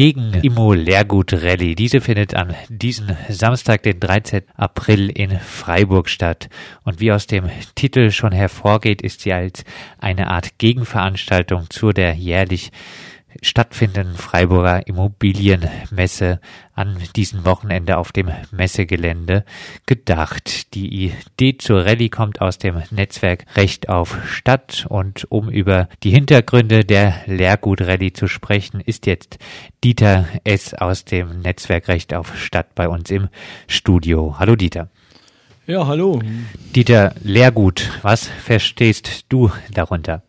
gegen Immo Lehrgut Rallye. Diese findet am diesen Samstag, den 13. April in Freiburg statt. Und wie aus dem Titel schon hervorgeht, ist sie als eine Art Gegenveranstaltung zu der jährlich stattfindenden Freiburger Immobilienmesse an diesem Wochenende auf dem Messegelände gedacht. Die Idee zur Rallye kommt aus dem Netzwerk Recht auf Stadt und um über die Hintergründe der Lehrgut Rallye zu sprechen, ist jetzt Dieter S. aus dem Netzwerk Recht auf Stadt bei uns im Studio. Hallo Dieter. Ja, hallo. Dieter, Lehrgut, was verstehst du darunter?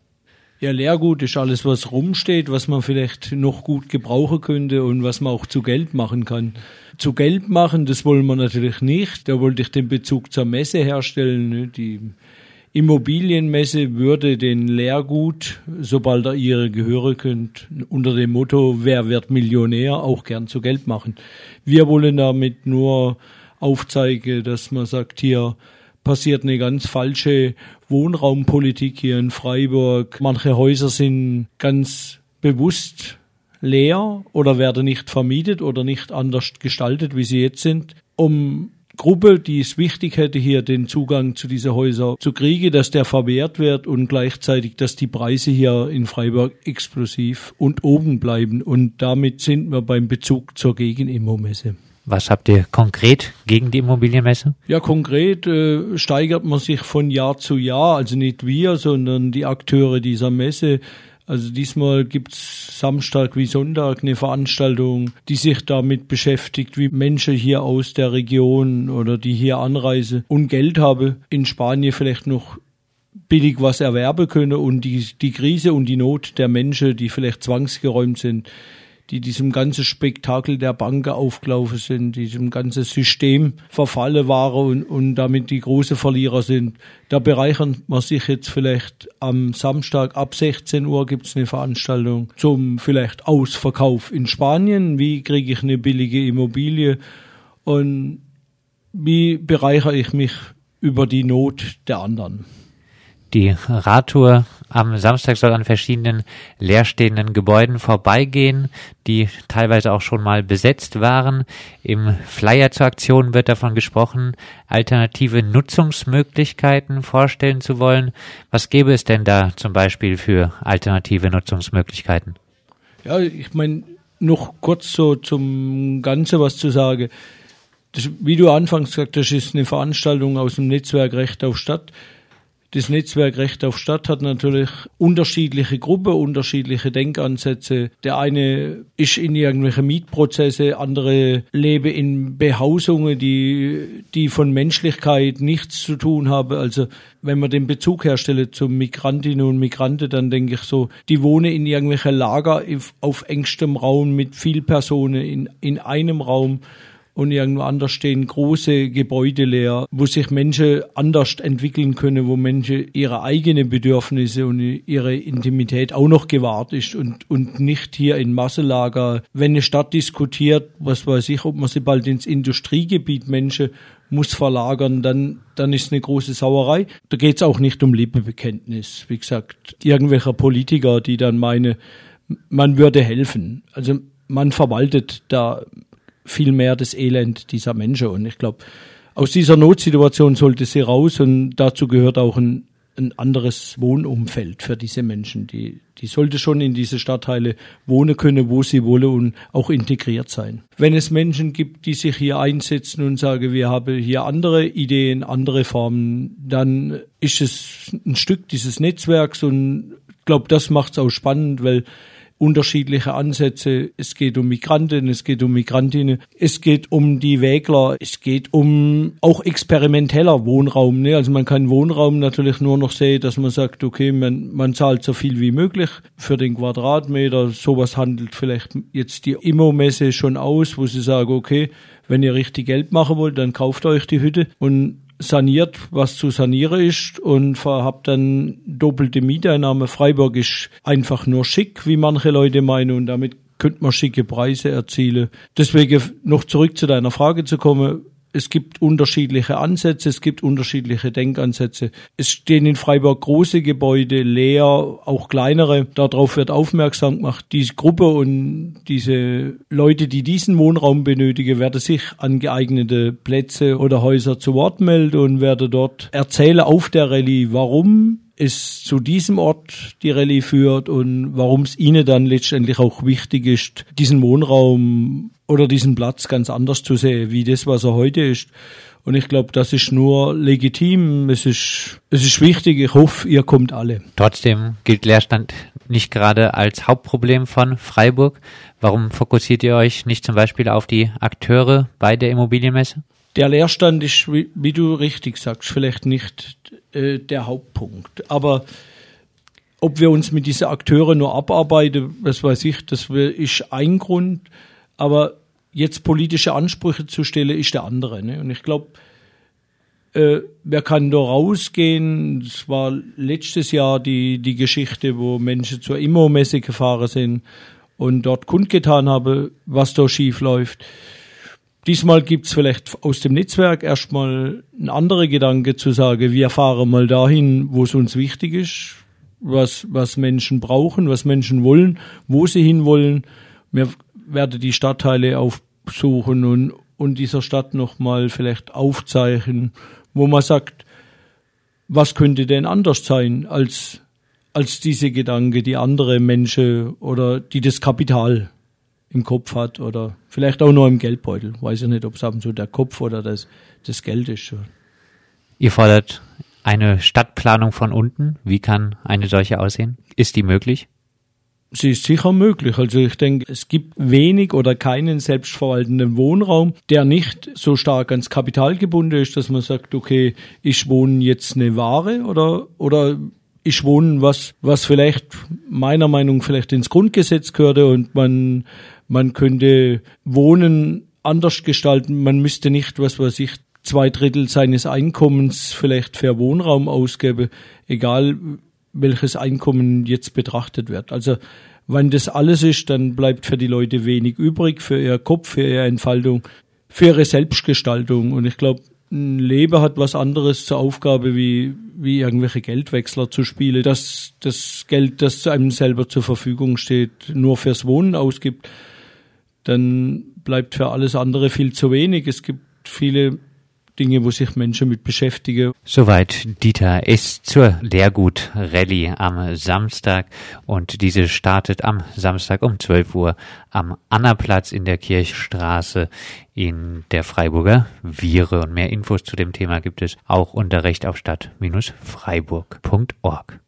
Ja, Leergut ist alles, was rumsteht, was man vielleicht noch gut gebrauchen könnte und was man auch zu Geld machen kann. Zu Geld machen, das wollen wir natürlich nicht. Da wollte ich den Bezug zur Messe herstellen. Ne? Die Immobilienmesse würde den Leergut, sobald er ihre gehören könnt, unter dem Motto, wer wird Millionär, auch gern zu Geld machen. Wir wollen damit nur aufzeigen, dass man sagt, hier, passiert eine ganz falsche Wohnraumpolitik hier in Freiburg. Manche Häuser sind ganz bewusst leer oder werden nicht vermietet oder nicht anders gestaltet, wie sie jetzt sind, um Gruppe, die es wichtig hätte, hier den Zugang zu diesen Häusern zu kriegen, dass der verwehrt wird und gleichzeitig, dass die Preise hier in Freiburg explosiv und oben bleiben. Und damit sind wir beim Bezug zur Gegenimmo-Messe. Was habt ihr konkret gegen die Immobilienmesse? Ja, konkret äh, steigert man sich von Jahr zu Jahr, also nicht wir, sondern die Akteure dieser Messe. Also diesmal gibt's Samstag wie Sonntag eine Veranstaltung, die sich damit beschäftigt, wie Menschen hier aus der Region oder die hier anreisen und Geld haben, in Spanien vielleicht noch billig was erwerben können und die, die Krise und die Not der Menschen, die vielleicht zwangsgeräumt sind, die diesem ganzen Spektakel der Banken aufgelaufen sind, diesem ganzen System verfallen waren und, und damit die große Verlierer sind. Da bereichern man sich jetzt vielleicht am Samstag ab 16 Uhr gibt es eine Veranstaltung zum vielleicht Ausverkauf in Spanien. Wie kriege ich eine billige Immobilie? Und wie bereichere ich mich über die Not der anderen? Die Radtour am Samstag soll an verschiedenen leerstehenden Gebäuden vorbeigehen, die teilweise auch schon mal besetzt waren. Im Flyer zur Aktion wird davon gesprochen, alternative Nutzungsmöglichkeiten vorstellen zu wollen. Was gäbe es denn da zum Beispiel für alternative Nutzungsmöglichkeiten? Ja, ich meine, noch kurz so zum Ganze was zu sagen. Das, wie du anfangs gesagt hast, ist eine Veranstaltung aus dem Netzwerk Recht auf Stadt. Das Netzwerk Recht auf Stadt hat natürlich unterschiedliche Gruppen, unterschiedliche Denkansätze. Der eine ist in irgendwelche Mietprozesse, andere leben in Behausungen, die, die von Menschlichkeit nichts zu tun haben. Also wenn man den Bezug herstellt zu Migrantinnen und Migranten, dann denke ich so, die wohnen in irgendwelchen Lager auf engstem Raum mit viel Personen in, in einem Raum und irgendwo anders stehen große Gebäude leer, wo sich Menschen anders entwickeln können, wo Menschen ihre eigenen Bedürfnisse und ihre Intimität auch noch gewahrt ist und, und nicht hier in Masselager. Wenn eine Stadt diskutiert, was weiß ich, ob man sie bald ins Industriegebiet Menschen muss verlagern, dann, dann ist eine große Sauerei. Da geht es auch nicht um Liebebekenntnis. Wie gesagt, irgendwelcher Politiker, die dann meine, man würde helfen. Also man verwaltet da viel mehr das Elend dieser Menschen. Und ich glaube, aus dieser Notsituation sollte sie raus und dazu gehört auch ein, ein anderes Wohnumfeld für diese Menschen. Die, die sollte schon in diese Stadtteile wohnen können, wo sie wollen und auch integriert sein. Wenn es Menschen gibt, die sich hier einsetzen und sagen, wir haben hier andere Ideen, andere Formen, dann ist es ein Stück dieses Netzwerks und ich glaube, das macht es auch spannend, weil unterschiedliche Ansätze. Es geht um Migranten, es geht um Migrantinnen, es geht um die Wägler, es geht um auch experimenteller Wohnraum. Ne? Also man kann Wohnraum natürlich nur noch sehen, dass man sagt, okay, man, man zahlt so viel wie möglich für den Quadratmeter. Sowas handelt vielleicht jetzt die Immo-Messe schon aus, wo sie sagen, okay, wenn ihr richtig Geld machen wollt, dann kauft euch die Hütte und saniert, was zu sanieren ist und habt dann doppelte Mieteinnahme. Freiburg ist einfach nur schick, wie manche Leute meinen und damit könnte man schicke Preise erzielen. Deswegen noch zurück zu deiner Frage zu kommen. Es gibt unterschiedliche Ansätze, es gibt unterschiedliche Denkansätze. Es stehen in Freiburg große Gebäude leer, auch kleinere. Darauf wird aufmerksam gemacht. Diese Gruppe und diese Leute, die diesen Wohnraum benötigen, werden sich an geeignete Plätze oder Häuser zu Wort melden und werden dort erzählen auf der Rallye, warum es zu diesem Ort die Rallye führt und warum es ihnen dann letztendlich auch wichtig ist, diesen Wohnraum oder diesen Platz ganz anders zu sehen, wie das, was er heute ist. Und ich glaube, das ist nur legitim. Es ist, es ist wichtig. Ich hoffe, ihr kommt alle. Trotzdem gilt Leerstand nicht gerade als Hauptproblem von Freiburg. Warum fokussiert ihr euch nicht zum Beispiel auf die Akteure bei der Immobilienmesse? Der Leerstand ist, wie, wie du richtig sagst, vielleicht nicht äh, der Hauptpunkt. Aber ob wir uns mit diesen Akteuren nur abarbeiten, was weiß ich, das ist ein Grund. Aber jetzt politische Ansprüche zu stellen, ist der andere. Ne? Und ich glaube, äh, wer kann da rausgehen? Es war letztes Jahr die, die Geschichte, wo Menschen zur Immo-Messe gefahren sind und dort kundgetan haben, was da schief läuft. Diesmal gibt's vielleicht aus dem Netzwerk erstmal ein anderer Gedanke zu sagen, wir fahren mal dahin, wo es uns wichtig ist, was, was Menschen brauchen, was Menschen wollen, wo sie hinwollen. Wir werde die Stadtteile aufsuchen und, und dieser Stadt nochmal vielleicht aufzeichnen, wo man sagt, was könnte denn anders sein als, als diese Gedanke, die andere Menschen oder die das Kapital im Kopf hat oder vielleicht auch nur im Geldbeutel. Weiß ich nicht, ob es ab und zu der Kopf oder das, das Geld ist. Ihr fordert eine Stadtplanung von unten. Wie kann eine solche aussehen? Ist die möglich? Sie ist sicher möglich. Also ich denke, es gibt wenig oder keinen selbstverwaltenden Wohnraum, der nicht so stark ans Kapital gebunden ist, dass man sagt, okay, ich wohne jetzt eine Ware oder, oder ich wohne was, was vielleicht meiner Meinung nach vielleicht ins Grundgesetz gehörte und man, man könnte Wohnen anders gestalten. Man müsste nicht, was weiß ich, zwei Drittel seines Einkommens vielleicht für Wohnraum ausgeben, egal welches Einkommen jetzt betrachtet wird. Also wenn das alles ist, dann bleibt für die Leute wenig übrig, für ihr Kopf, für ihre Entfaltung, für ihre Selbstgestaltung. Und ich glaube, ein Leben hat was anderes zur Aufgabe, wie, wie irgendwelche Geldwechsler zu spielen. Dass das Geld, das einem selber zur Verfügung steht, nur fürs Wohnen ausgibt, dann bleibt für alles andere viel zu wenig. Es gibt viele Dinge, wo sich Menschen mit beschäftigen. Soweit Dieter ist zur Lehrgut Rallye am Samstag und diese startet am Samstag um 12 Uhr am Annaplatz in der Kirchstraße in der Freiburger Viere und mehr Infos zu dem Thema gibt es auch unter rechtaufstadt-freiburg.org.